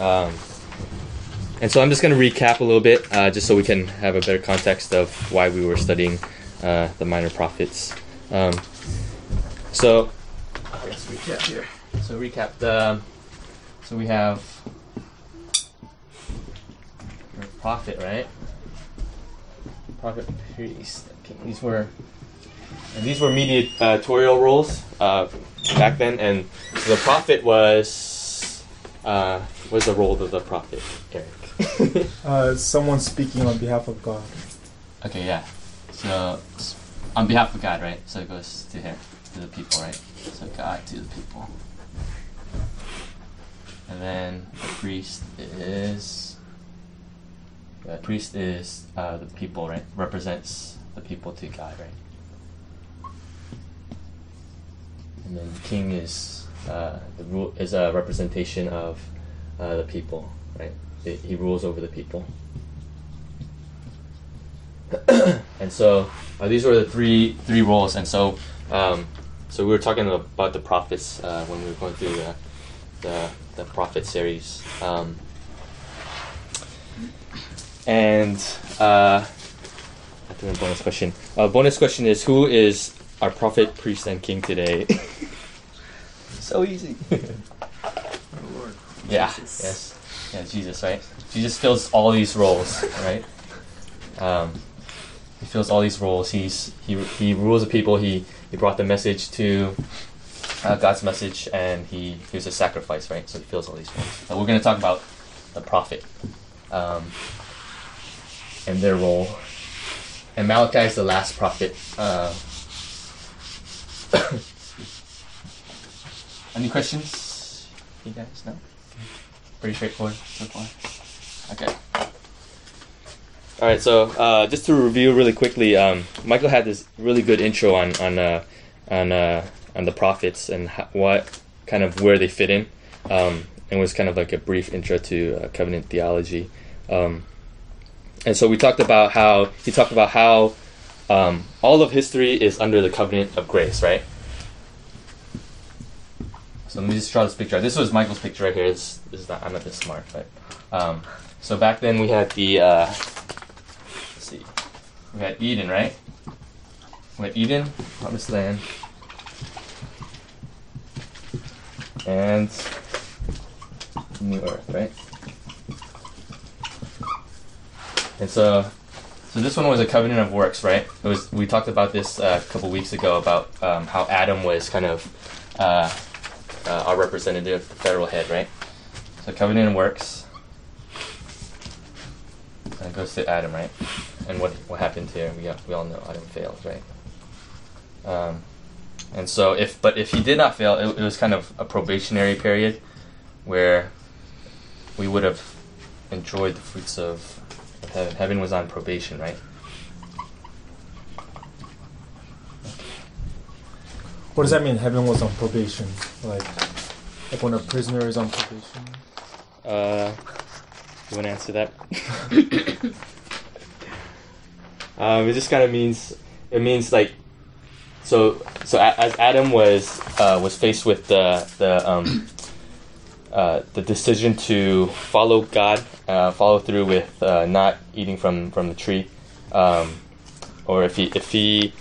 Um, and so I'm just going to recap a little bit, uh, just so we can have a better context of why we were studying uh, the minor prophets. Um, so let's recap here. So recap the. So we have prophet, right? Prophet, priest. Okay, these were and these were mediatorial roles uh, back then, and the prophet was uh, was the role of the prophet, Eric. uh, someone speaking on behalf of God. Okay, yeah. So on behalf of God, right? So it goes to here, to the people, right? So God to the people. And then the priest is the priest is uh, the people, right? Represents the people to God, right? And then the king is uh, the rule is a representation of uh, the people, right? He- He rules over the people. and so uh, these were the three three roles. And so um, so we were talking about the prophets uh, when we were going through the the, the prophet series. Um, and uh, I in a bonus question. Uh, bonus question is who is our prophet, priest, and king today? so easy. yeah. Yes. Yeah. Jesus. Right. Jesus fills all these roles. Right. Um, he fills all these roles. He's he he rules the people. He he brought the message to uh, God's message, and he he was a sacrifice, right? So he fills all these roles. So we're going to talk about the prophet um, and their role. And Malachi is the last prophet. Uh, any questions? You guys know? Pretty straightforward so far. Okay. All right, so uh, just to review really quickly, um, Michael had this really good intro on on uh, on uh, on the prophets and ho- what kind of where they fit in, um, and was kind of like a brief intro to uh, covenant theology. Um, and so we talked about how he talked about how um, all of history is under the covenant of grace, right? So let me just draw this picture. This was Michael's picture right here. This, this is not, I'm not this smart, but um, so back then we had the uh, let's see, we had Eden, right? We had Eden, promised land, and new earth, right? And so, so this one was a covenant of works, right? It was. We talked about this uh, a couple weeks ago about um, how Adam was kind of uh, uh, our representative, the federal head, right? So covenant works. And it goes to Adam, right? And what what happened here? We we all know Adam failed, right? Um, and so if but if he did not fail, it, it was kind of a probationary period where we would have enjoyed the fruits of heaven. Heaven was on probation, right? What does that mean? Heaven was on probation, like like when a prisoner is on probation. Uh, you want to answer that? um, it just kind of means it means like so so as Adam was uh, was faced with the the um, uh, the decision to follow God, uh, follow through with uh, not eating from from the tree, um, or if he if he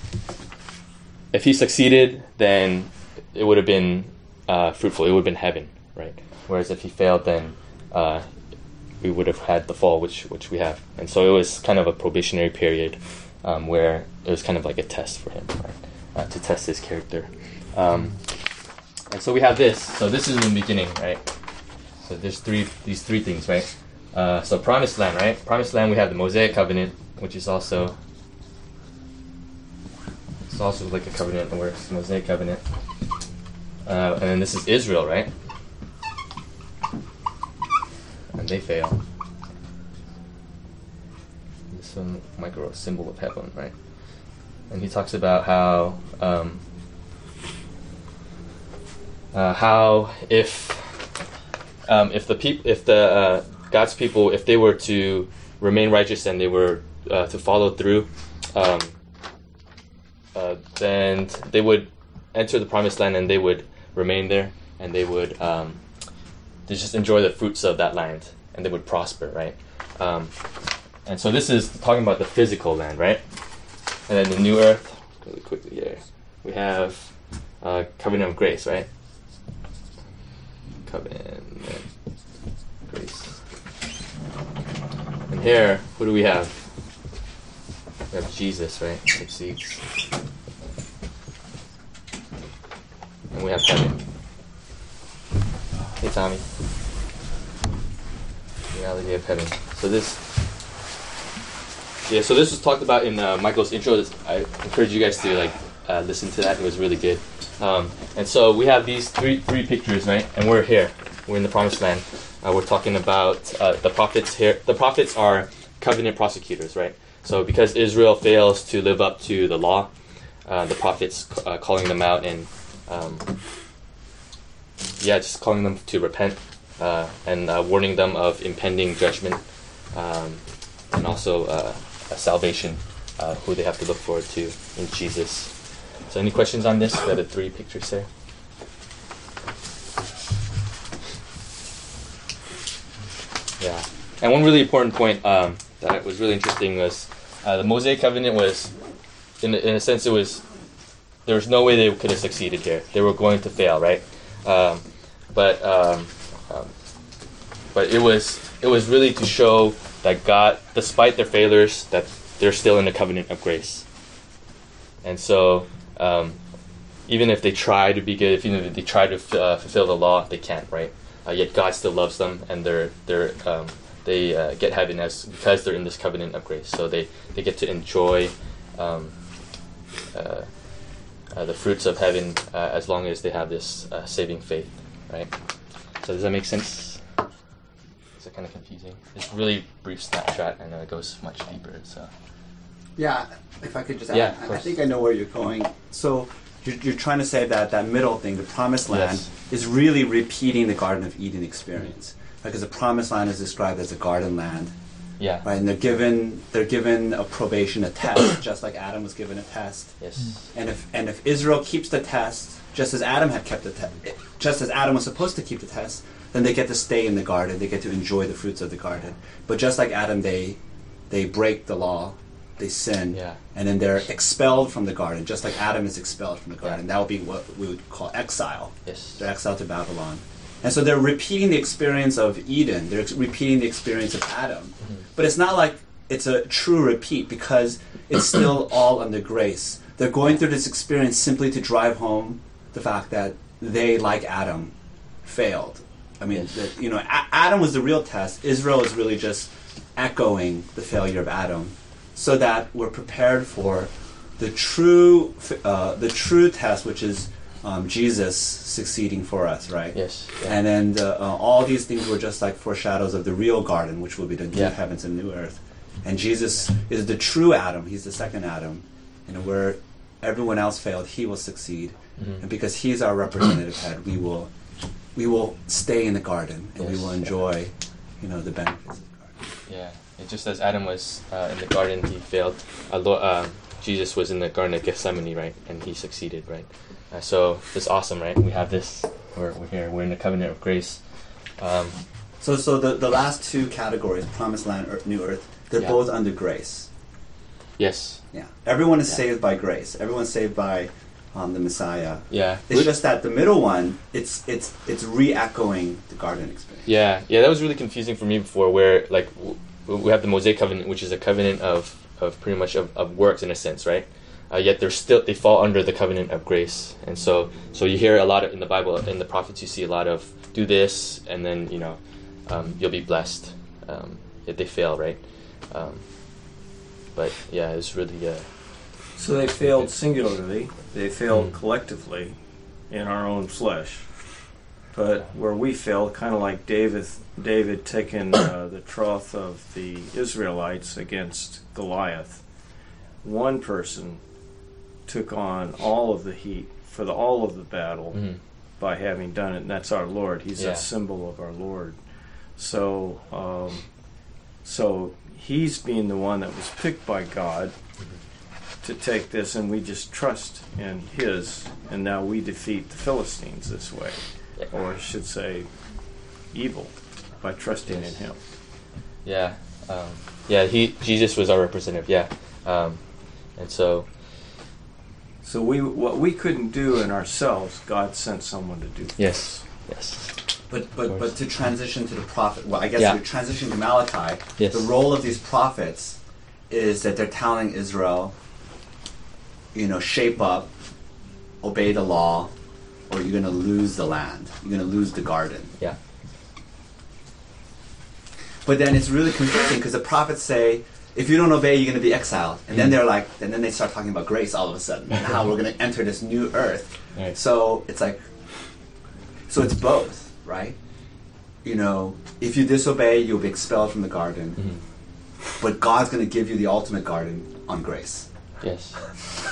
if he succeeded, then it would have been uh, fruitful. It would have been heaven, right? Whereas if he failed, then uh, we would have had the fall, which which we have. And so it was kind of a probationary period um, where it was kind of like a test for him, right? Uh, to test his character. Um, and so we have this. So this is the beginning, right? So there's three these three things, right? Uh, so promised land, right? Promised land. We have the Mosaic covenant, which is also also like a covenant that works, Mosaic covenant. Uh, and then this is Israel, right? And they fail. This Michael wrote symbol of heaven, right? And he talks about how um, uh, how if um, if the peop- if the uh, God's people if they were to remain righteous and they were uh, to follow through, um, uh, then they would enter the promised land and they would remain there and they would um, to just enjoy the fruits of that land, and they would prosper, right? Um, and so this is talking about the physical land, right? And then the new earth, really quickly here, we have uh, covenant of grace, right? Covenant grace. And here, who do we have? We have Jesus, right? Succeeds. And we have heaven. Hey, Tommy. Reality of heaven. So this, yeah. So this was talked about in uh, Michael's intro. This- I encourage you guys to like uh, listen to that. It was really good. Um, and so we have these three three pictures, right? And we're here. We're in the promised land. Uh, we're talking about uh, the prophets here. The prophets are covenant prosecutors, right? So because Israel fails to live up to the law, uh, the prophets uh, calling them out and um, yeah, just calling them to repent uh, and uh, warning them of impending judgment um, and also uh, salvation, uh, who they have to look forward to in Jesus. So, any questions on this? We have the three pictures there. Yeah, and one really important point um, that was really interesting was uh, the Mosaic covenant was, in, in a sense, it was there was no way they could have succeeded here. They were going to fail, right? Um, but um, um, but it was it was really to show that God, despite their failures, that they're still in the covenant of grace. And so, um, even if they try to be good, if even if they try to uh, fulfill the law, they can't, right? Uh, yet God still loves them, and they're they're um, they uh, get heaven as because they're in this covenant of grace. So they they get to enjoy. Um, uh, uh, the fruits of heaven uh, as long as they have this uh, saving faith, right? So does that make sense? Is that kind of confusing? It's really brief snapshot. Know it goes much deeper. So Yeah, if I could just add, Yeah, I- I think I know where you're going. So you're, you're trying to say that that middle thing, the promised land, Yes. is really repeating the Garden of Eden experience. Because the promised land is described as a garden land, yeah, right? And they're given they're given a probation, a test, just like Adam was given a test. yes, hmm. And if and if Israel keeps the test, just as Adam had kept the test, just as Adam was supposed to keep the test, then they get to stay in the garden. They get to enjoy the fruits of the garden. But just like Adam, they they break the law, they sin, Yeah. and then they're expelled from the garden. Just like Adam is expelled from the garden. Yeah. That would be what we would call exile. yes, They're exiled to Babylon. And so they're repeating the experience of Eden. They're repeating the experience of Adam. Mm-hmm. But it's not like it's a true repeat because it's still all under grace. They're going through this experience simply to drive home the fact that they, like Adam, failed. I mean, that, you know, A- Adam was the real test. Israel is really just echoing the failure of Adam, so that we're prepared for the true, uh, the true test, which is um, Jesus succeeding for us, right? yes, yeah. And then the, uh, all these things were just like foreshadows of the real garden, which will be the new Yeah. heavens and new earth. And Jesus is the true Adam. He's the second Adam. Know, where everyone else failed, he will succeed. Mhm. And because he's our representative head, we will we will stay in the garden and we will enjoy, you know, the benefits of the garden. yeah. It just as Adam was uh, in the garden, he failed. Uh, Jesus was in the Garden of Gethsemane, right, and he succeeded, right. Uh, so it's awesome, right? We have this. We're, we're here. We're in the covenant of grace. Um, So, so the, the last two categories, promised land, earth, new earth, they're Yeah. both under grace. yes. Yeah, everyone is Yeah. saved by grace. Everyone's saved by um, the Messiah. Yeah. It's just that the middle one, it's it's it's re-echoing the garden experience. Yeah, yeah, that was really confusing for me before. Where like w- we have the Mosaic covenant, which is a covenant of, of pretty much of, of works in a sense, right? Uh, yet they're still they fall under the covenant of grace, and so so you hear a lot of in the Bible in the prophets you see a lot of do this and then you know um, you'll be blessed. Um, yet they fail, right? Um, but yeah, it's really uh, So they failed singularly, they failed Mm. collectively in our own flesh. But where we fail, kind of like David, David taking uh, the troth of the Israelites against Goliath, one person took on all of the heat for the all of the battle mhm. by having done it, and that's our Lord. He's Yeah. a symbol of our Lord. So, um, so he's being the one that was picked by God to take this, and we just trust in His, and now we defeat the Philistines this way, or I should say, evil by trusting in Him. Yeah, um, yeah. He Jesus was our representative. Yeah, um, and so So we what we couldn't do in ourselves, God sent someone to do. yes, yes, But but but to transition to the prophet, well, I guess Yeah. to transition to Malachi, Yes. the role of these prophets is that they're telling Israel, you know, shape up, obey the law, or you're going to lose the land. You're going to lose the garden. yeah, But then it's really confusing because the prophets say, if you don't obey, you're going to be exiled. And then Mm. they're like, and then they start talking about grace all of a sudden, and how we're going to enter this new earth. Right. So it's like, so it's both, right? You know, if you disobey, you'll be expelled from the garden. Mhm. But God's going to give you the ultimate garden on grace. yes,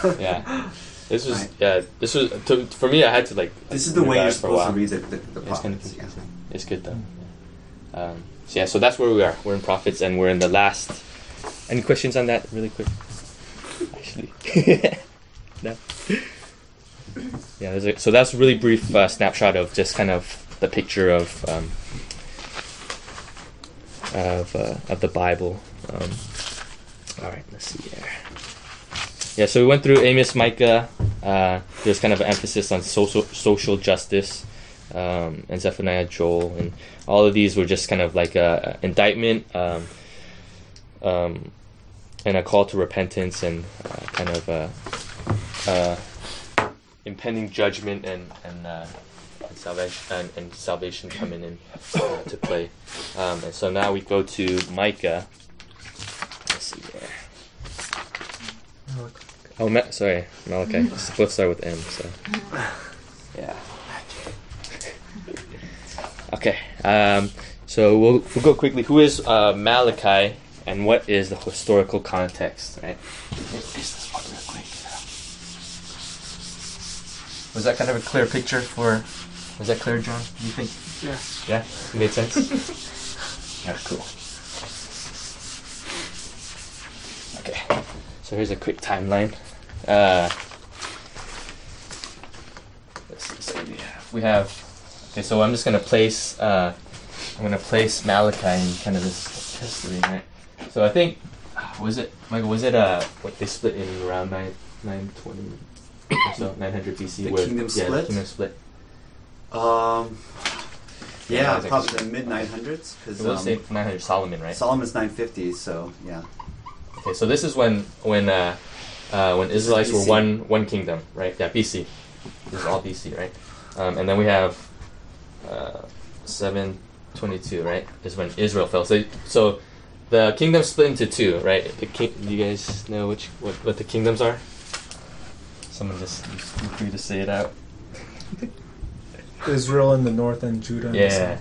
yeah. This was Right. yeah. This was to, for me. I had to like. This is the way you're supposed to read the, the, the It's kind of yeah. It's good though. Yeah. Um, so yeah, so that's where we are. We're in prophets, and we're in the last. Any questions on that, really quick? Actually, no. Yeah, a, so that's a really brief uh, snapshot of just kind of the picture of um, of uh, of the Bible. Um, all right, let's see here. Yeah, so we went through Amos, Micah. Uh, there's kind of an emphasis on social social justice, um, and Zephaniah, Joel, and all of these were just kind of like a, a indictment, um, um, and a call to repentance, and uh, kind of a, uh impending judgment and and, uh, and salvation and, and salvation coming in uh, to play. Um, and so now we go to Micah. Let's see there. Oh, Ma- sorry, Malachi. Both start with M. So, yeah. Okay. Um, so we'll we'll go quickly. Who is uh, Malachi, and what is the historical context? Right. Was that kind of a clear picture for? Was that clear, John? Do you think? Yeah. Yeah. It made sense. yeah. Cool. Okay. So here's a quick timeline. Uh, let's see, so we have, we have. Okay, so I'm just gonna place. Uh, I'm gonna place Malachi in kind of this history, right? So I think was it Michael? Was it uh what they split in around nine nine twenty or so nine hundred BC? The where, kingdom yeah, split? The kingdom split. Um, Yeah, yeah, probably the mid 900s. It was say Because nine hundred Solomon, right? Solomon's 950, so yeah. Okay, so this is when when uh, uh, when Israelites were one one kingdom, right? Yeah, BC. This is all BC, right? Um, and then we have uh, seven twenty two, right? Is when Israel fell. So so the kingdom split into two, right? The king, do you guys know which what, what the kingdoms are? Someone just feel free to say it out. Israel in the north and Judah in the Yeah.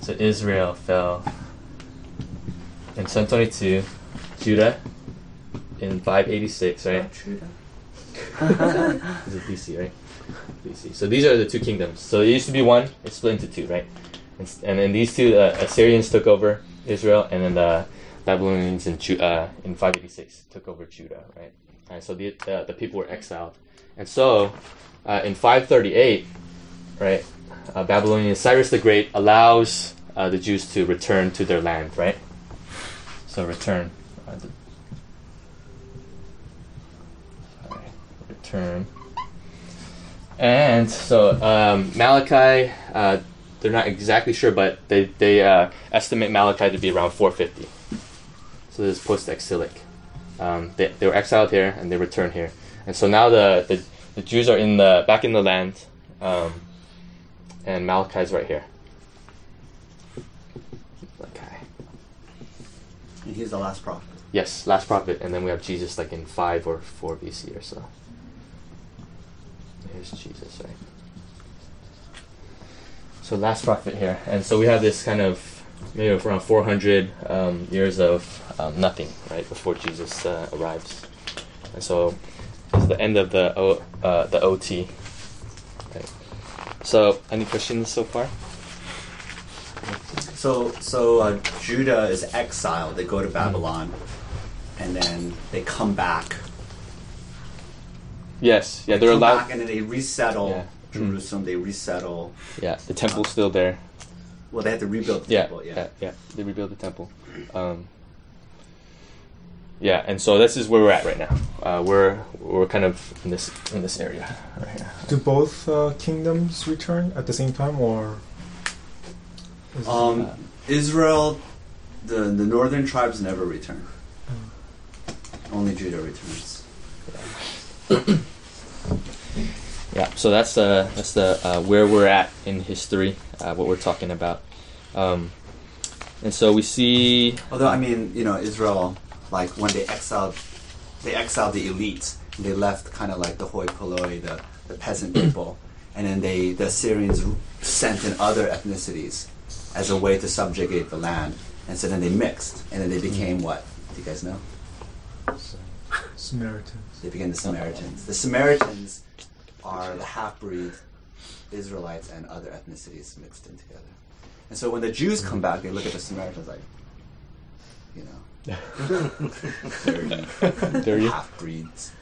So Israel fell in 722, Judah in 586, right? This is BC, right? BC. So these are the two kingdoms. So it used to be one, it split into two, right? And, and then these two, uh, Assyrians took over Israel, and then the Babylonians in, uh, in 586 took over Judah, right? And so the, uh, the people were exiled. And so uh, in 538, right, uh, Babylonian Cyrus the Great allows uh, the Jews to return to their land, right? So return. Uh, sorry, return. And so um, Malachi, they're not exactly sure, but they they estimate Malachi to be around 450. So this is post-exilic. Um, they, they were exiled here and they returned here, and so now the, the, the Jews are in the back in the land, um, and is right here. Malachi. And he's the last prophet. Yes, last prophet, and then we have Jesus like in five or four BC or so. Here's Jesus, right? So last prophet here, and so we have this kind of maybe around 400 um, years of um, nothing, right, before Jesus uh, arrives, and so is the end of the o, uh, the OT. Right. So, any questions so far? So, so uh, Judah is exiled. They go to Babylon, and then they come back. Yes, yeah, They they're come allowed. back and then they resettle Yeah. Jerusalem. They resettle. Yeah, the temple's still there. Well, they had to rebuild the yeah, temple. yeah, Yeah. yeah, They rebuilt the temple. Um, yeah, and so this is where we're at right now. Uh, we're we're kind of in this in this area right here. Do both uh, kingdoms return at the same time, or? is- Um, Israel, the the northern tribes never return. Only Judah returns. Yeah, so that's the that's the uh, where we're at in history, uh, what we're talking about, um, and so we see Although I mean, you know, Israel, like when they exiled, they exiled the elites. They left kind of like the hoi polloi, the the peasant people, and then they the Assyrians sent in other ethnicities as a way to subjugate the land. And so then they mixed, and then they became what? Do you guys know? Samaritans. They became the Samaritans. The Samaritans are the half breed Israelites and other ethnicities mixed in together. And so when the Jews come back, they look at the Samaritans like, you know, Dirty. half breeds.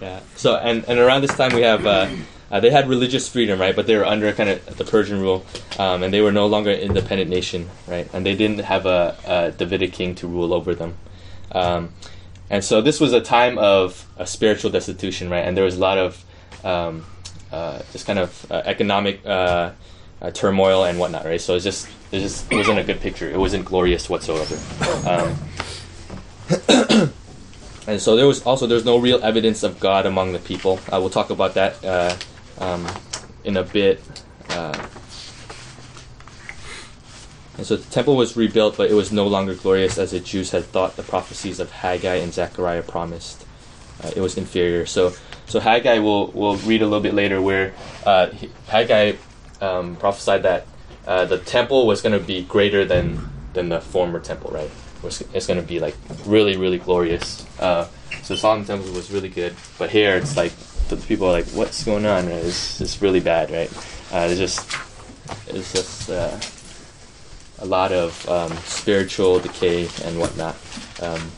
Yeah. So and and around this time we have uh, uh, they had religious freedom, right? But they were under kind of the Persian rule, um, and they were no longer an independent nation, right? And they didn't have a, a Davidic king to rule over them. Um, and so this was a time of a spiritual destitution, right? And there was a lot of um, uh, just kind of uh, economic uh, uh, turmoil and whatnot, right? So it's just it just wasn't a good picture. It wasn't glorious whatsoever. Um, and so there was also there's no real evidence of God among the people. Uh, we'll talk about that uh, um, in a bit. And so the temple was rebuilt, but it was no longer glorious as the Jews had thought the prophecies of Haggai and Zechariah promised. Uh, it was inferior. So, so Haggai will we'll read a little bit later where uh, Haggai um, prophesied that uh, the temple was going to be greater than than the former temple, right? It's, it's going to be like really, really glorious. Uh, so Solomon Temple was really good, but here it's like the people are like, "What's going on?" It's it's really bad, right? Uh, it's just it's just uh, a lot of um, spiritual decay and whatnot. Um,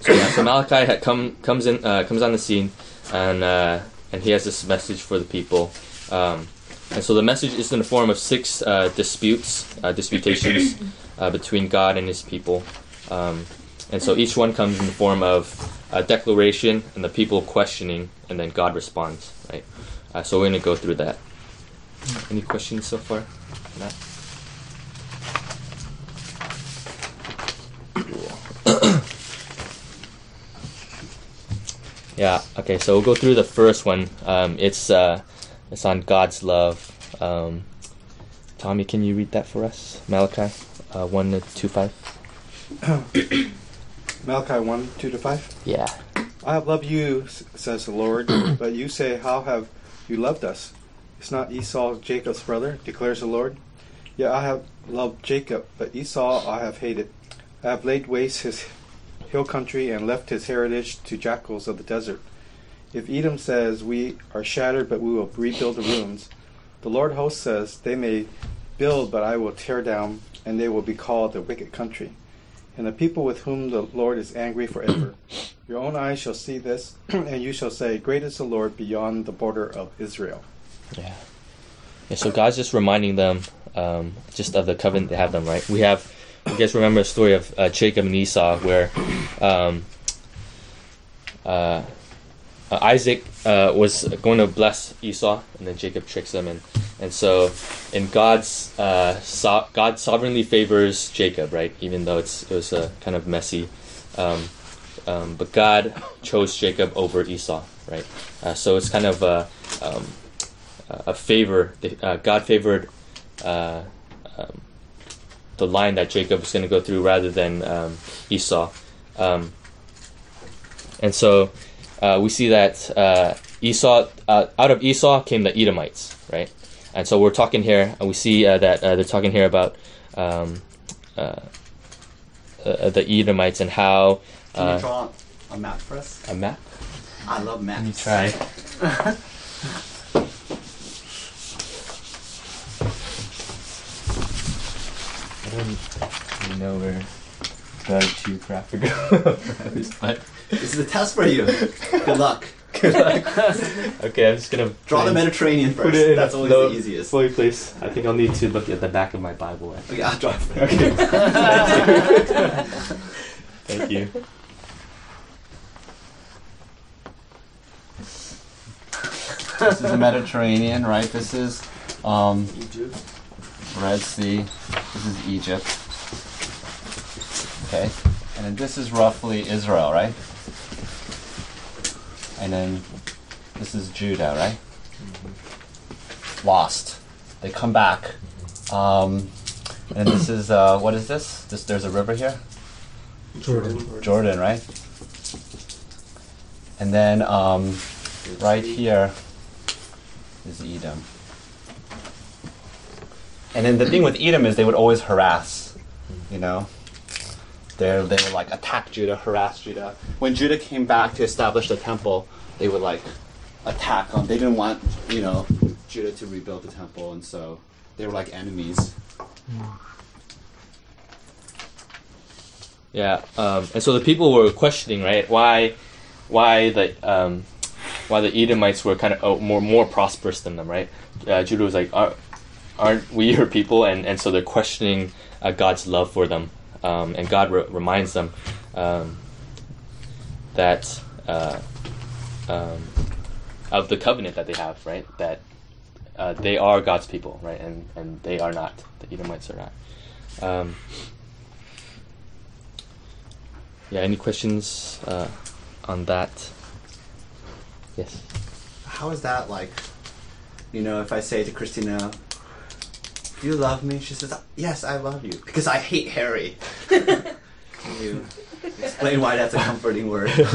so, yeah, so Malachi had come comes in uh, comes on the scene, and uh, and he has this message for the people. Um, and so the message is in the form of six uh, disputes, uh, disputations uh, between God and His people. Um, and so each one comes in the form of a declaration and the people questioning, and then God responds. Right. Uh, so we're going to go through that. Any questions so far? Matt? Yeah. Okay. So we'll go through the first one. Um, it's uh, it's on God's love. Um, Tommy, can you read that for us? Malachi, uh, one to two five. Malachi 1 2 to 5. Yeah. I have loved you, says the Lord, but you say, How have you loved us? Is not Esau Jacob's brother, declares the Lord? Yet I have loved Jacob, but Esau I have hated. I have laid waste his hill country and left his heritage to jackals of the desert. If Edom says, We are shattered, but we will rebuild the ruins, the Lord host says, They may build, but I will tear down, and they will be called the wicked country and the people with whom the Lord is angry forever. Your own eyes shall see this, and you shall say, Great is the Lord beyond the border of Israel. Yeah. Yeah. So God's just reminding them um, just of the covenant they have them. Right. We have. You guys remember the story of uh, Jacob and Esau, where um, uh, uh, Isaac uh, was going to bless Esau, and then Jacob tricks him, and and so in God's uh, so- God sovereignly favors Jacob, right? Even though it's it was kind of messy, um, um, but God chose Jacob over Esau, right? Uh, so it's kind of a um, a favor. God favored um, the line that Jacob was going to go through rather than um, Esau, um, and so uh, we see that uh, Esau uh, out of Esau came the Edomites, right? And so we're talking here, and we see uh, that uh, they're talking here about um, uh, uh, the Edomites and how. Can you draw a map for us? a map? I love maps. Let me try. I don't really know where the geographical is, but This is a test for you. Good luck. Good luck. okay, I'm just gonna Draw the Mediterranean Put first. it in That's a always note the easiest. for you, please. I think I'll need to look at the back of my Bible. Okay, I'll draw. it. Okay. Thank you. this is the Mediterranean, right? This is um, Egypt. Red Sea. This is Egypt. Okay, and then this is roughly Israel, right? And then this is Judah, right? Lost. They come back. Um, and this is uh, what is this? This there's a river here. Jordan. Jordan, right? And then um, right here is Edom. And then the thing with Edom is they would always harass, you know. They they would like attack Judah, harass Judah. When Judah came back to establish the temple, they would like attack them. They didn't want you know Judah to rebuild the temple, and so they were like enemies. Yeah, um, and so the people were questioning, right? Why, why the um, why the Edomites were kind of uh, more more prosperous than them, right? Uh, Judah was like, "Aren't we your people?" And and so they're questioning uh, God's love for them, um, and God re- reminds them um, that uh, um, of the covenant that they have, right? That uh, they are God's people, right? And and they are not. The Edomites are not. Um, yeah, any questions uh, on that? Yes. How is that like? You know, if I say to Christina, "Do you love me?" She says, "Yes, I love you because I hate Harry." Can you explain why that's a comforting word? when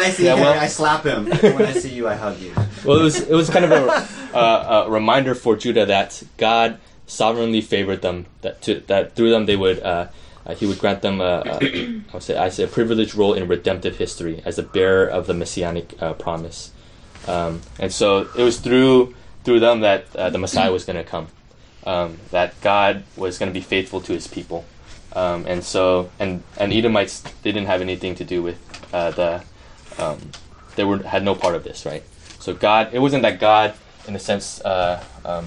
I see Yeah, Harry, well- I slap him. When I see you, I hug you. Well, it was it was kind of a, uh, a reminder for Judah that God sovereignly favored them. That to, that through them they would uh, uh, He would grant them a, a I would say I say a privileged role in redemptive history as a bearer of the messianic uh, promise. Um, and so it was through through them that uh, the Messiah was going to come. Um, that God was going to be faithful to His people. Um, and so and and Edomites they didn't have anything to do with uh, the um, they were had no part of this, right? So God, it wasn't that God, in a sense, uh, um,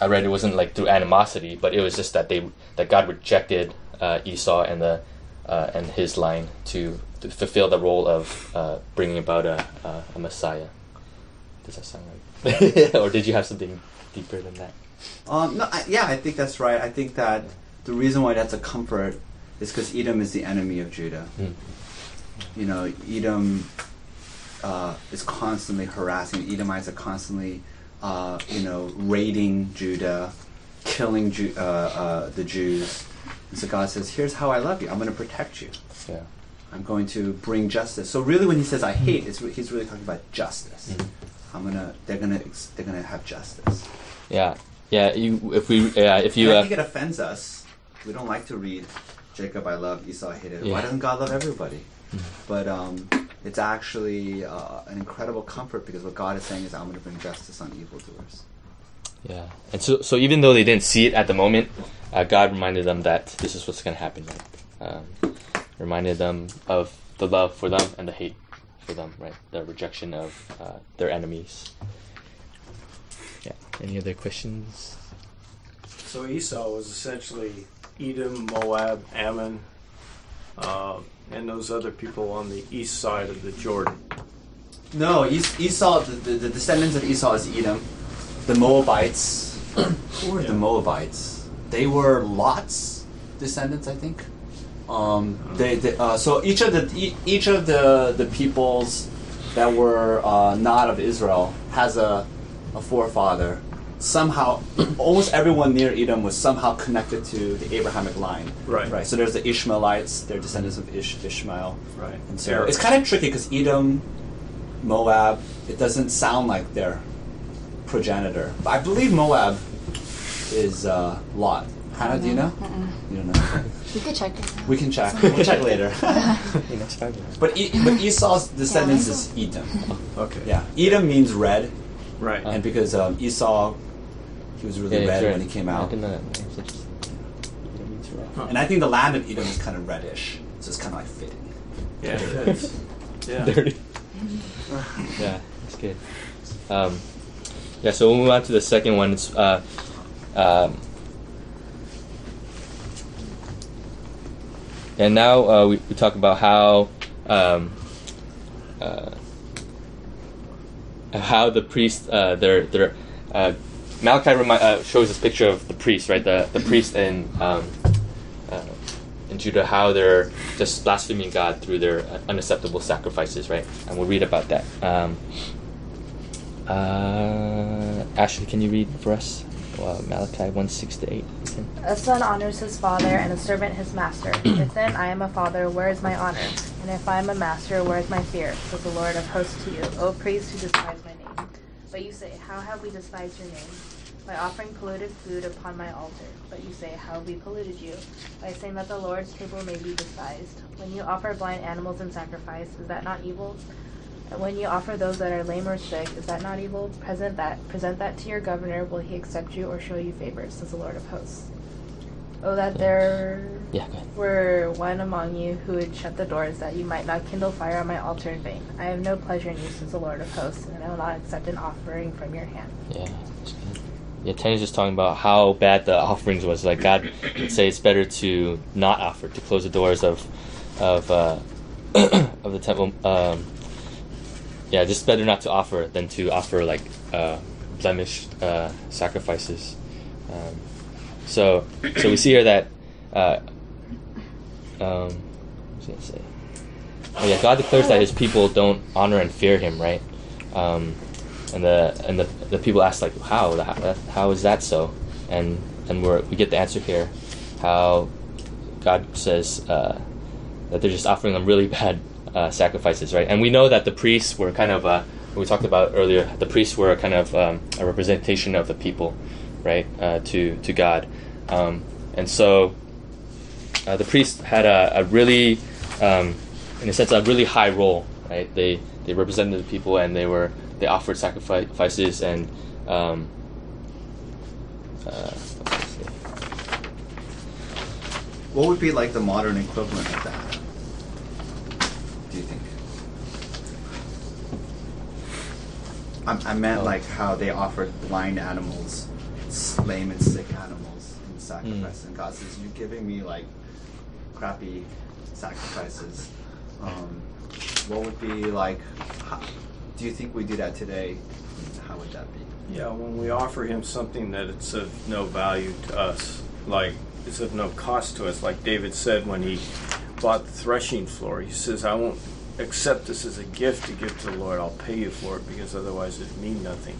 I read it wasn't like through animosity, but it was just that they that God rejected uh, Esau and the uh, and his line to, to fulfill the role of uh, bringing about a, a a Messiah. Does that sound right? or did you have something deeper than that? Um, no, I, yeah, I think that's right. I think that the reason why that's a comfort is because Edom is the enemy of Judah. Mm. You know, Edom uh, is constantly harassing. Edomites are constantly, uh, you know, raiding Judah, killing Ju- uh, uh, the Jews. And so God says, "Here's how I love you. I'm going to protect you. Yeah. I'm going to bring justice." So really, when he says "I hate," it's re- he's really talking about justice. Mhm. I'm gonna. They're gonna. They're gonna have justice. Yeah. Yeah. You, if we, yeah, if you, I uh, think it offends us. We don't like to read Jacob I love, Esau I hated. Why Yeah. doesn't God love everybody? Mhm. But um, it's actually uh, an incredible comfort because what God is saying is, I'm going to bring justice on evildoers. Yeah, and so so even though they didn't see it at the moment, uh, God reminded them that this is what's going to happen. Right? Um, reminded them of the love for them and the hate for them. Right, the rejection of uh, their enemies. Yeah. Any other questions? So Esau was essentially Edom, Moab, Ammon, uh, and those other people on the east side of the Jordan. No, Es- Esau, the, the, the descendants of Esau is Edom. The Moabites, who were the Moabites? They were Lot's descendants, I think. Um, they, they uh, so each of the e- each of the the peoples that were uh, not of Israel has a a forefather. Somehow, almost everyone near Edom was somehow connected to the Abrahamic line. Right. Right. So there's the Ishmaelites. They're descendants of Ish- Ishmael. Right. And so it's kind of tricky because Edom, Moab, it doesn't sound like their progenitor. But I believe Moab is uh, Lot. Hannah, do you know? You don't know. We could check. We can check. We'll check later. Hey, next time. but e- but Esau's descendants is Edom. Okay. Yeah, Edom means red, Right. and because um, Esau, he was really Yeah, red when he came I out. didn't know that. Just- you don't need to write. And I think the land of Edom is kind of reddish, so it's kind of like fitting. yeah. it is. Yeah. dirty. yeah, that's good. Um, yeah, so we'll move on to the second one. It's uh, um, and now uh, we, we talk about how um, uh, how the priest uh, their their uh, Malachi remi- uh, shows this picture of the priest, right? The the priest in um, uh, in Judah, how they're just blaspheming God through their uh, unacceptable sacrifices, right? And we'll read about that. Um, uh, Ashley, can you read for us uh, Malachi one six to eight? A son honors his father, and a servant his master. if then I am a father, where is my honor? And if I am a master, where is my fear? Says the Lord of hosts to you, O priest who despise my name. But you say, How have we despised your name? By offering polluted food upon my altar. But you say, How have we polluted you? By saying that the Lord's table may be despised. When you offer blind animals in sacrifice, is that not evil? And when you offer those that are lame or sick, is that not evil? Present that present that to your governor. Will he accept you or show you favor? Says the Lord of hosts. Oh, that there Yeah, were one among you who would shut the doors, that you might not kindle fire on my altar in vain. I have no pleasure in you, says the Lord of hosts, and I will not accept an offering from your hand. Yeah. Yeah, Tanya's just talking about how bad the offerings was. Like God would say, it's better to not offer, to close the doors of of uh, of the temple. Um, yeah, just better not to offer than to offer like uh, blemished uh, sacrifices. Um, so, so we see here that. Uh, um, what say? Oh yeah, God declares that His people don't honor and fear Him, right? Um, and the and the, the people ask like, how how, how is that so? And and we we get the answer here, how God says uh, that they're just offering them really bad uh, sacrifices, right? And we know that the priests were kind of uh, we talked about earlier. The priests were kind of um, a representation of the people, right? Uh, to to God, um, and so uh, the priests had a, a really, um, in a sense, a really high role, right? They they represented the people and they were they offered sacrifices and. Um, uh. What would be like the modern equivalent of that? Do you think? I, I meant Oh. like how they offered blind animals, s- lame and sick animals in sacrifice, and God says, "You're giving me like crappy sacrifices." Um, what would be like? How, do you think we do that today? How would that be? Yeah, when we offer him something that it's of no value to us, like it's of no cost to us, like David said when he bought the threshing floor, he says, I won't accept this as a gift to give to the Lord, I'll pay you for it because otherwise it'd mean nothing.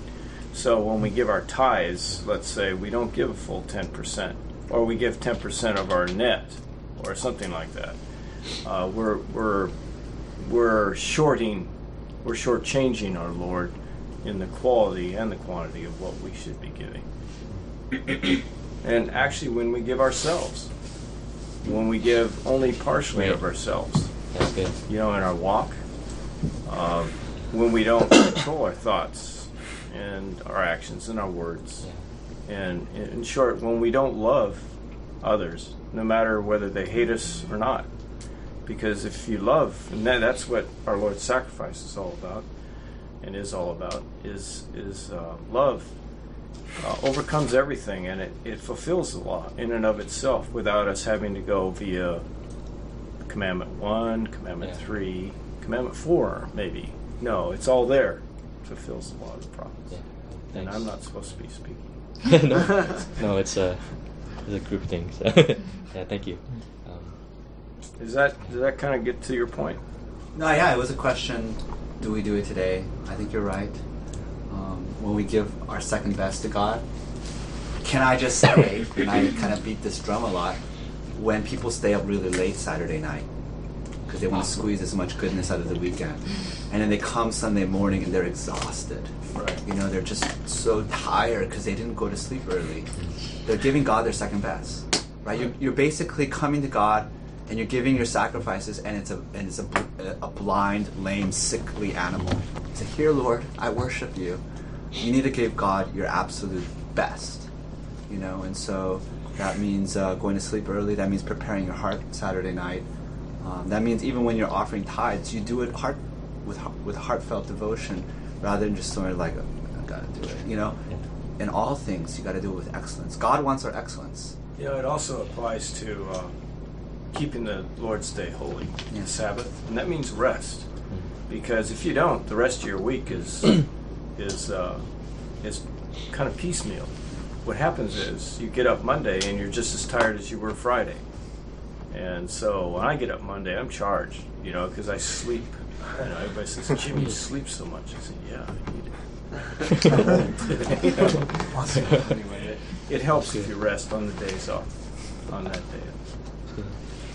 So when we give our tithes, let's say we don't give a full 10%, or we give 10% of our net, or something like that. Uh, we're, we're, we're shorting, we're shortchanging our Lord in the quality and the quantity of what we should be giving. and actually, when we give ourselves, when we give only partially of ourselves, That's good. you know, in our walk, um, when we don't control our thoughts and our actions and our words, and in short, when we don't love others, no matter whether they hate us or not. Because if you love, and that, that's what our Lord's sacrifice is all about, and is all about, is is uh, love uh, overcomes everything, and it, it fulfills the law in and of itself without us having to go via commandment one, commandment Yeah. three, commandment four, maybe. No, it's all there. It fulfills the law of the prophets. Yeah. And I'm not supposed to be speaking. no, no, it's a it's a group thing. So yeah, thank you. Um, Is that does that kind of get to your point? No, yeah, it was a question. Do we do it today? I think you're right. Um, when we give our second best to God, can I just say, and I kind of beat this drum a lot, when people stay up really late Saturday night because they want to squeeze as much goodness out of the weekend, and then they come Sunday morning and they're exhausted. Right. You know, they're just so tired because they didn't go to sleep early. Mm. They're giving God their second best, right? You're, you're basically coming to God and you're giving your sacrifices, and it's a and it's a, a blind, lame, sickly animal. Say, here, Lord, I worship you. You need to give God your absolute best, you know. And so that means uh, going to sleep early. That means preparing your heart Saturday night. Um, that means even when you're offering tithes, you do it heart with with heartfelt devotion, rather than just sort of like I gotta do it. You know, in all things you got to do it with excellence. God wants our excellence. You know, it also applies to uh, keeping the Lord's Day holy, Yeah. the Sabbath, and that means rest. Because if you don't, the rest of your week is is uh, is kind of piecemeal. What happens is you get up Monday and you're just as tired as you were Friday. And so when I get up Monday, I'm charged, you know, because I sleep. You know, everybody says, "Jimmy, you sleep so much." I say, "Yeah, I need it." You know? anyway, it, it helps if you rest on the days off, on that day.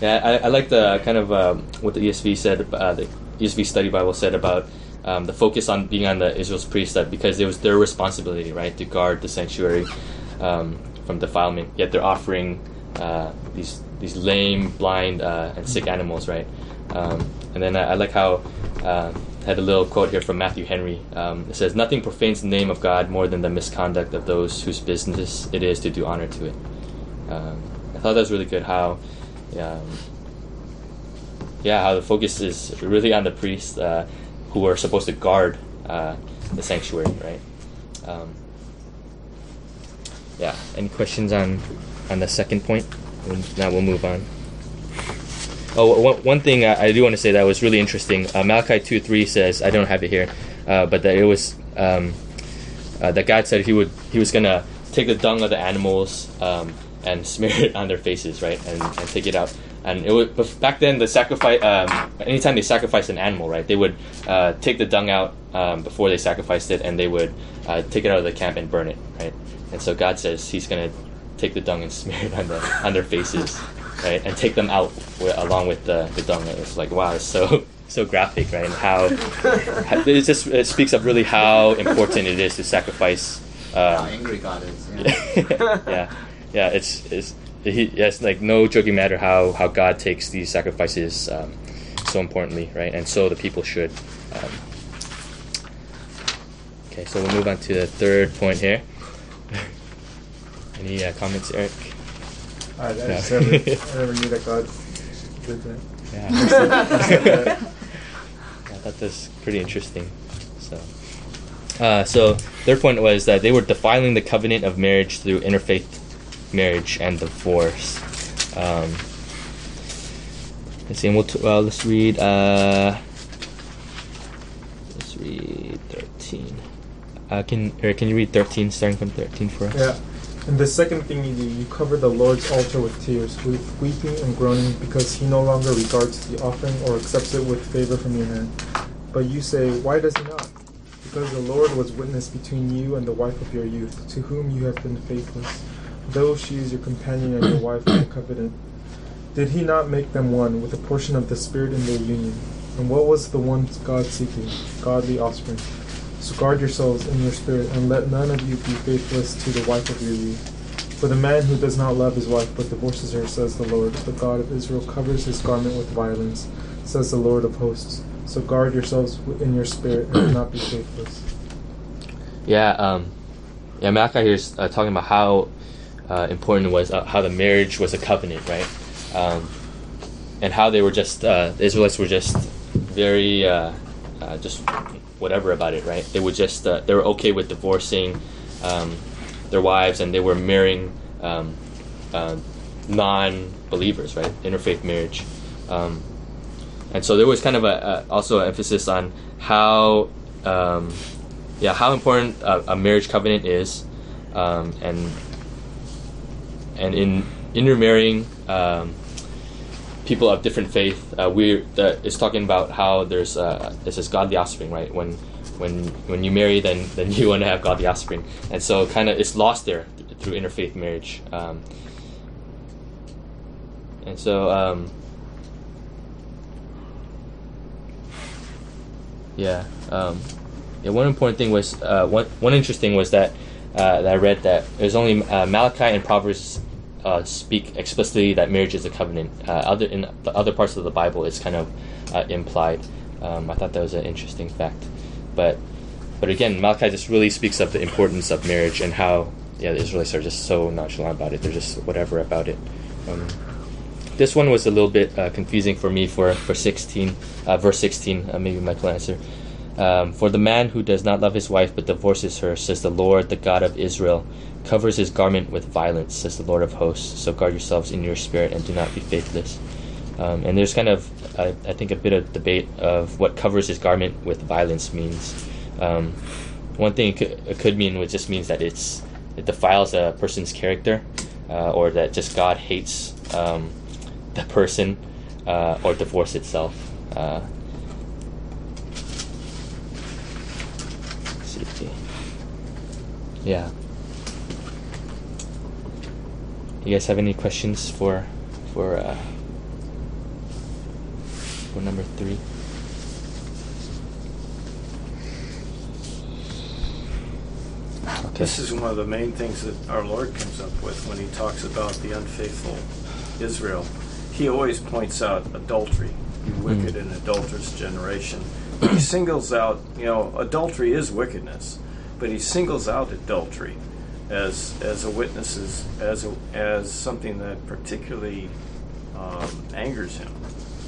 Yeah, I, I like the kind of um, what the ESV said, uh, the ESV Study Bible said about um, the focus on being on the Israel's priest, that because it was their responsibility, right, to guard the sanctuary um, from defilement. Yet they're offering uh, these these lame, blind, uh, and sick animals, right? Um, and then I, I like how uh, had a little quote here from Matthew Henry. Um, it says, "Nothing profanes the name of God more than the misconduct of those whose business it is to do honor to it." Um, I thought that was really good. How um, yeah, how the focus is really on the priests uh, who are supposed to guard uh, the sanctuary, right? Yeah. Any questions on on the second point? Now we'll move on. Oh, one, one thing I, I do want to say that was really interesting. Uh, Malachi two three says I don't have it here, uh, but that it was um, uh, that God said he would he was gonna take the dung of the animals um, and smear it on their faces, right, and, and take it out. And it would back then the sacrifice. Um, anytime they sacrificed an animal, right, they would uh, take the dung out um, before they sacrificed it, and they would uh, take it out of the camp and burn it, right. And so God says He's gonna take the dung and smear it on the on their faces, right, and take them out along with the, the dung. And It's like wow, it's so so graphic, right, and how it just it speaks of really how important it is to sacrifice. How Um, angry God is. Yeah. yeah, yeah. It's it's he, it's like no joking matter how how God takes these sacrifices um, so importantly, right? And so the people should. Um, okay, so we'll move on to the third point here. Any uh, comments, Eric? I, I just never, I never knew that God did that. Yeah. I thought that's pretty interesting. So, uh, so their point was that they were defiling the covenant of marriage through interfaith marriage and divorce. Um, let's see. We'll t- uh, let's read. Uh, let's read thirteen. Uh, can Eric, can you read thirteen, starting from thirteen for us? Yeah. And the second thing you do, you cover the Lord's altar with tears, with weeping and groaning, because he no longer regards the offering or accepts it with favor from your hand. But you say, Why does he not? Because the Lord was witness between you and the wife of your youth, to whom you have been faithless, though she is your companion and your wife the covenant. Did he not make them one with a portion of the Spirit in their union? And what was the one God seeking? Godly offspring. So guard yourselves in your spirit, and let none of you be faithless to the wife of your youth. For the man who does not love his wife but divorces her, says the Lord, the God of Israel, covers his garment with violence, says the Lord of hosts. So guard yourselves in your spirit, and not be faithless. Yeah, um, yeah. Malachi here is uh, talking about how uh, important was, uh, how the marriage was a covenant, right? Um, and how they were just uh, the Israelites were just very uh, uh, just whatever about it, right? They were just uh, they were okay with divorcing um, their wives, and they were marrying um, non-believers, right? Interfaith marriage. Um, and so there was kind of a, a also an emphasis on how um, yeah how important a, a marriage covenant is um, and and in intermarrying um, people of different faith uh, we it's talking about how there's uh, this is godly offspring right when when when you marry then then you want to have godly offspring and so kind of it's lost there th- through interfaith marriage um, and so um, Yeah. Um, yeah. One important thing was uh, one one interesting was that uh, that I read that there's only uh, Malachi and Proverbs uh, speak explicitly that marriage is a covenant. Uh, other in the other parts of the Bible, it's kind of uh, implied. Um, I thought that was an interesting fact, but but again, Malachi just really speaks of the importance of marriage and how yeah the Israelites are just so nonchalant about it. They're just whatever about it. Um, this one was a little bit uh, confusing for me for for 16, uh, verse 16. Uh, maybe Michael answer. Um, for the man who does not love his wife but divorces her, says the Lord, the God of Israel, covers his garment with violence, says the Lord of hosts. So guard yourselves in your spirit and do not be faithless. Um, and there's kind of, I, I think, a bit of debate of what covers his garment with violence means. Um, one thing it could, it could mean which just means that it's it defiles a person's character, uh, or that just God hates um, the person, uh, or divorce itself. Uh, let's see. Yeah. You guys have any questions for for uh, for number three? Okay. This is one of the main things that our Lord comes up with when he talks about the unfaithful Israel. He always points out adultery, you wicked and adulterous generation. He singles out, you know, adultery is wickedness, but he singles out adultery as as a witness as a, as something that particularly um, angers him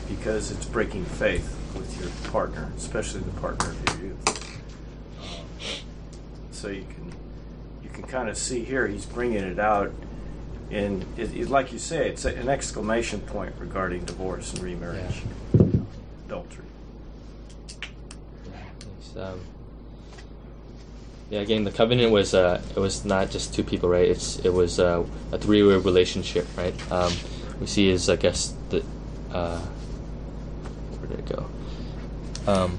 because it's breaking faith with your partner, especially the partner of your youth. Um, so you can you can kind of see here he's bringing it out and it, it, like you say it's an exclamation point regarding divorce and remarriage adultery Thanks. Um, yeah, again, the covenant was uh, it was not just two people, right? It's it was uh, a three-way relationship, right? Um, we see is I guess the uh, where did it go? Um,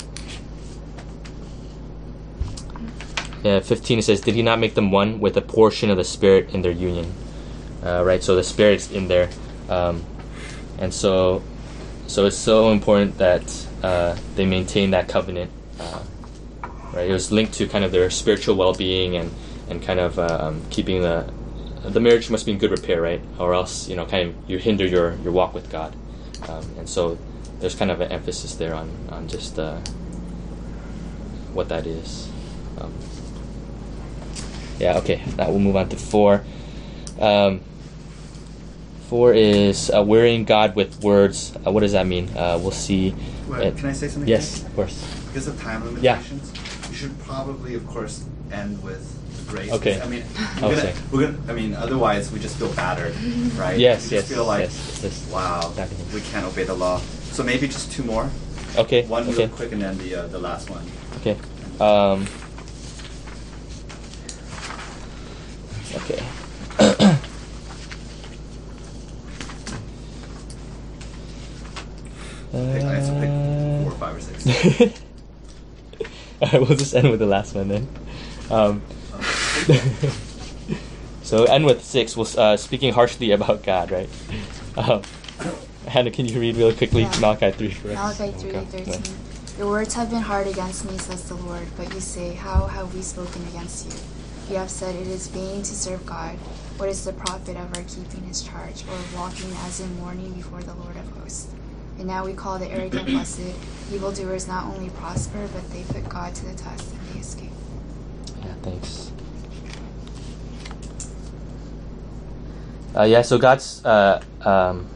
yeah, fifteen. It says, "Did he not make them one with a portion of the Spirit in their union?" Uh, right. So the Spirit's in there, um, and so so it's so important that uh, they maintain that covenant. Uh, right, it was linked to kind of their spiritual well-being and and kind of um, keeping the the marriage must be in good repair, right? Or else you know, kind of you hinder your your walk with God, um, and so there's kind of an emphasis there on on just uh, what that is. Um, yeah. Okay. That we'll move on to four. Um, four is uh, wearying God with words. Uh, what does that mean? Uh, we'll see. Wait, it- can I say something? Yes, of course. Because of time limitations, you should probably, of course, end with grace. Okay. I mean, we're gonna, we're gonna. I mean, otherwise we just feel battered, right? Yes, we just yes, Feel like, yes, just- wow, we can't obey the law. So maybe just two more. Okay. One okay. real quick, and then the uh, the last one. Okay. Um, okay. I have to pick four, five, or six. Alright, we'll just end with the last one then. Um, so end with six. We'll uh, speaking harshly about God, right? Um, Hannah, can you read really quickly Yeah. Malachi three for us? Malachi three Okay. thirteen. Your words have been hard against me, says the Lord. But you say, How have we spoken against you? You have said, It is vain to serve God. What is the profit of our keeping His charge, or walking as in mourning before the Lord of hosts? And now we call the arrogant blessed. Evildoers not only prosper, but they put God to the test and they escape. Yeah, thanks. Uh, yeah, so God's uh, um,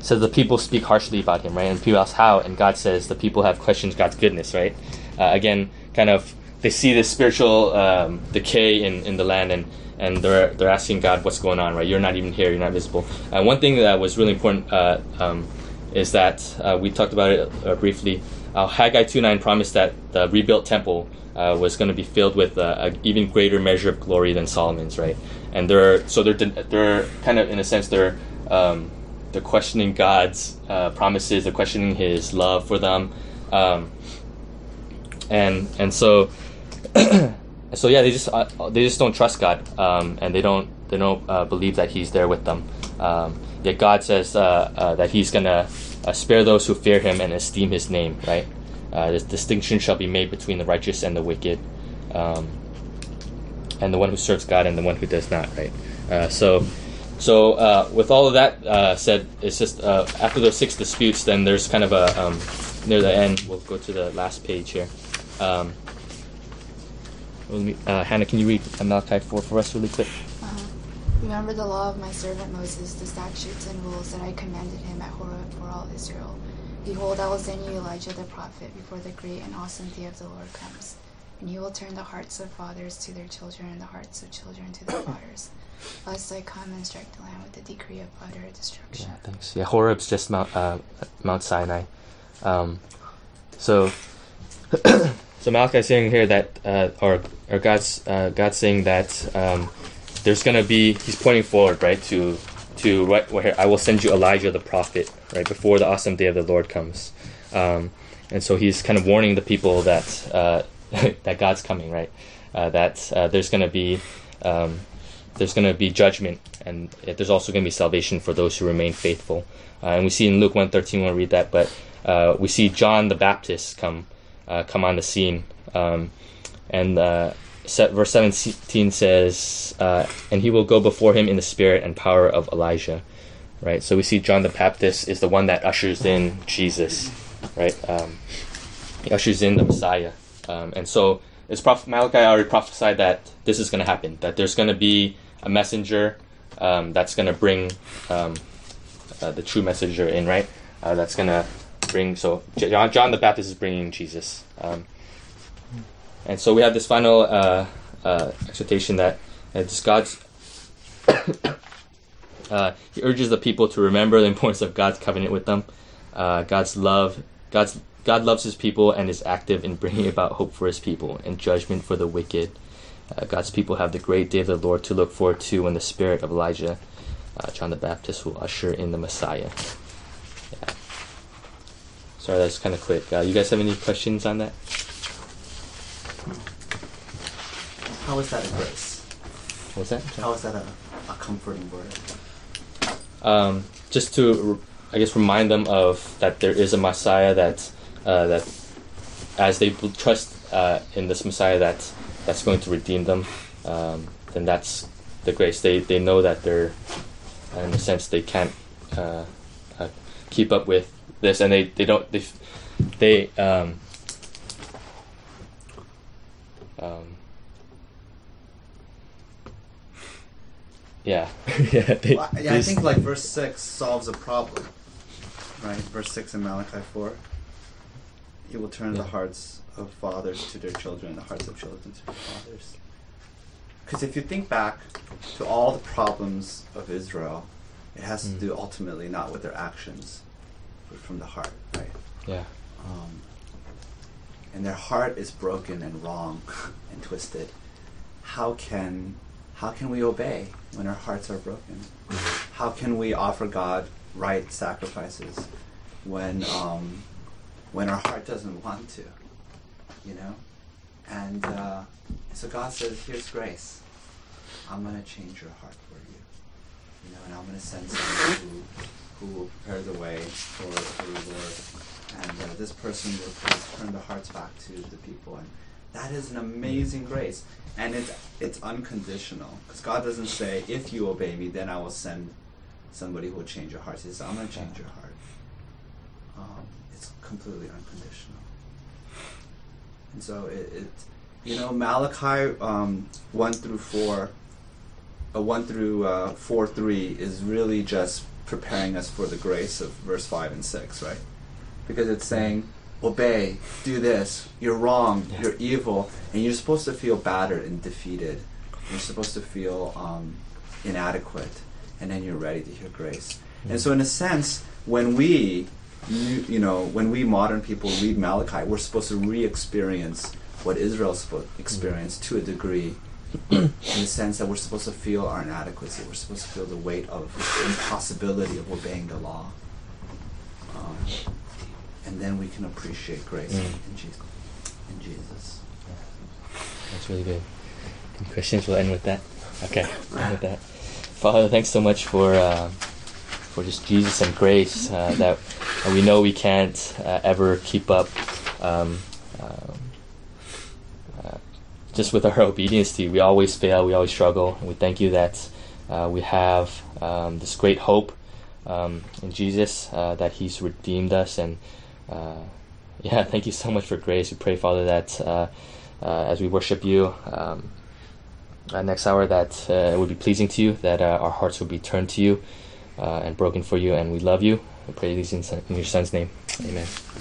says the people speak harshly about him, right? And people ask how, and God says the people have questioned God's goodness, right? Uh, again, kind of they see this spiritual um, decay in, in the land, and and they're they're asking God what's going on, right? You're not even here, you're not visible. Uh, one thing that was really important uh, um, is that uh, we talked about it uh, briefly. Uh, Haggai 2:9 promised that the rebuilt temple uh, was going to be filled with uh, an even greater measure of glory than Solomon's, right? And they're so they're they're kind of in a sense they're um, they're questioning God's uh, promises, they're questioning His love for them, um, and and so so yeah, they just they just don't trust God, um, and they don't they don't believe that He's there with them. Um, yet God says uh, uh, that He's gonna uh, spare those who fear Him and esteem His name. Right? Uh, this distinction shall be made between the righteous and the wicked, um, and the one who serves God and the one who does not. Right? Uh, so. So, with all of that said, it's just after those six disputes, then there's kind of a um, near the end. We'll go to the last page here. Um, Hannah, can you read Malachi 4 for us really quick? Remember the law of my servant Moses, the statutes and rules that I commanded him at Horeb for all Israel. Behold, I will send you Elijah the prophet before the great and awesome day of the Lord comes. And he will turn the hearts of fathers to their children and the hearts of children to their fathers, lest I come and strike the land with a decree of utter destruction. Yeah, thanks. Yeah, Horeb's just Mount uh, Mount Sinai. Um, so, so is saying here that, uh, or or God's uh, God's saying that um, there's gonna be. He's pointing forward, right, to to right where I will send you Elijah the prophet, right, before the awesome day of the Lord comes. Um, and so he's kind of warning the people that uh, that God's coming, right? Uh, that uh, there's gonna be um, there's going to be judgment, and there's also going to be salvation for those who remain faithful. Uh, and we see in Luke 1.13, we'll read that, but uh, we see John the Baptist come uh, come on the scene. Um, and uh, verse 17 says, uh, And he will go before him in the spirit and power of Elijah. Right? So we see John the Baptist is the one that ushers in Jesus. Right? Um, he ushers in the Messiah. Um, and so it's Prophet Malachi already prophesied that this is going to happen, that there's going to be a messenger um, that's going to bring um, uh, the true messenger in, right? Uh, that's going to bring, so John, John the Baptist is bringing Jesus. Um, and so we have this final uh, uh exhortation that it's God's, uh, he urges the people to remember the importance of God's covenant with them, uh, God's love, God's God loves his people and is active in bringing about hope for his people and judgment for the wicked. Uh, God's people have the great day of the Lord to look forward to when the spirit of Elijah, uh, John the Baptist, will usher in the Messiah. Yeah. Sorry, that's kind of quick. Uh, you guys have any questions on that? How is that a grace? What's that? How is that a, a comforting word? Um, just to, I guess, remind them of that there is a Messiah that uh, that as they trust uh, in this Messiah that that's going to redeem them, um, then that's the grace. They they know that they're, in a sense, they can't uh, uh keep up with this, and they, they don't they they um, um, yeah yeah, they, well, yeah I think like verse six solves a problem, right? Verse six in Malachi four. He will turn yeah. the hearts of fathers to their children and the hearts of children to their fathers. Because if you think back to all the problems of Israel, it has mm. to do ultimately not with their actions, but from the heart, right? Yeah. Um, and their heart is broken and wrong and twisted. How can how can we obey when our hearts are broken? How can we offer God right sacrifices when um, when our heart doesn't want to, you know? And uh, so God says, here's grace. I'm going to change your heart for you. You know, and I'm going to send someone who, who will prepare the way for, for the. And uh, this person will turn the hearts back to the people. And that is an amazing grace. And it's, it's unconditional. Because God doesn't say, if you obey me, then I will send somebody who will change your heart. He says, I'm going to change your heart. Um, it's completely unconditional. And so it, it you know, Malachi um, 1 through 4, uh, 1 through uh, 4 3 is really just preparing us for the grace of verse 5 and 6, right? Because it's saying, obey, do this, you're wrong, yeah. you're evil, and you're supposed to feel battered and defeated. You're supposed to feel um, inadequate, and then you're ready to hear grace. And so, in a sense, when we you, you know, when we modern people read Malachi, we're supposed to re-experience what Israel experienced to a degree, in the sense that we're supposed to feel our inadequacy. We're supposed to feel the weight of the impossibility of obeying the law, um, and then we can appreciate grace mm. in Jesus. In Jesus. That's really good. Any questions? We'll end with that. Okay, end with that. Father, thanks so much for. Uh, for just Jesus and grace uh, that we know we can't uh, ever keep up um, um, just with our obedience to you. We always fail, we always struggle, and we thank you that uh, we have um, this great hope um, in Jesus uh, that He's redeemed us. And uh, yeah, thank you so much for grace. We pray, Father, that as we worship you, um, uh, next hour that uh, would be pleasing to you, that uh, our hearts would be turned to you uh, and broken for you, and we love you. We pray these in, in your son's name. Amen.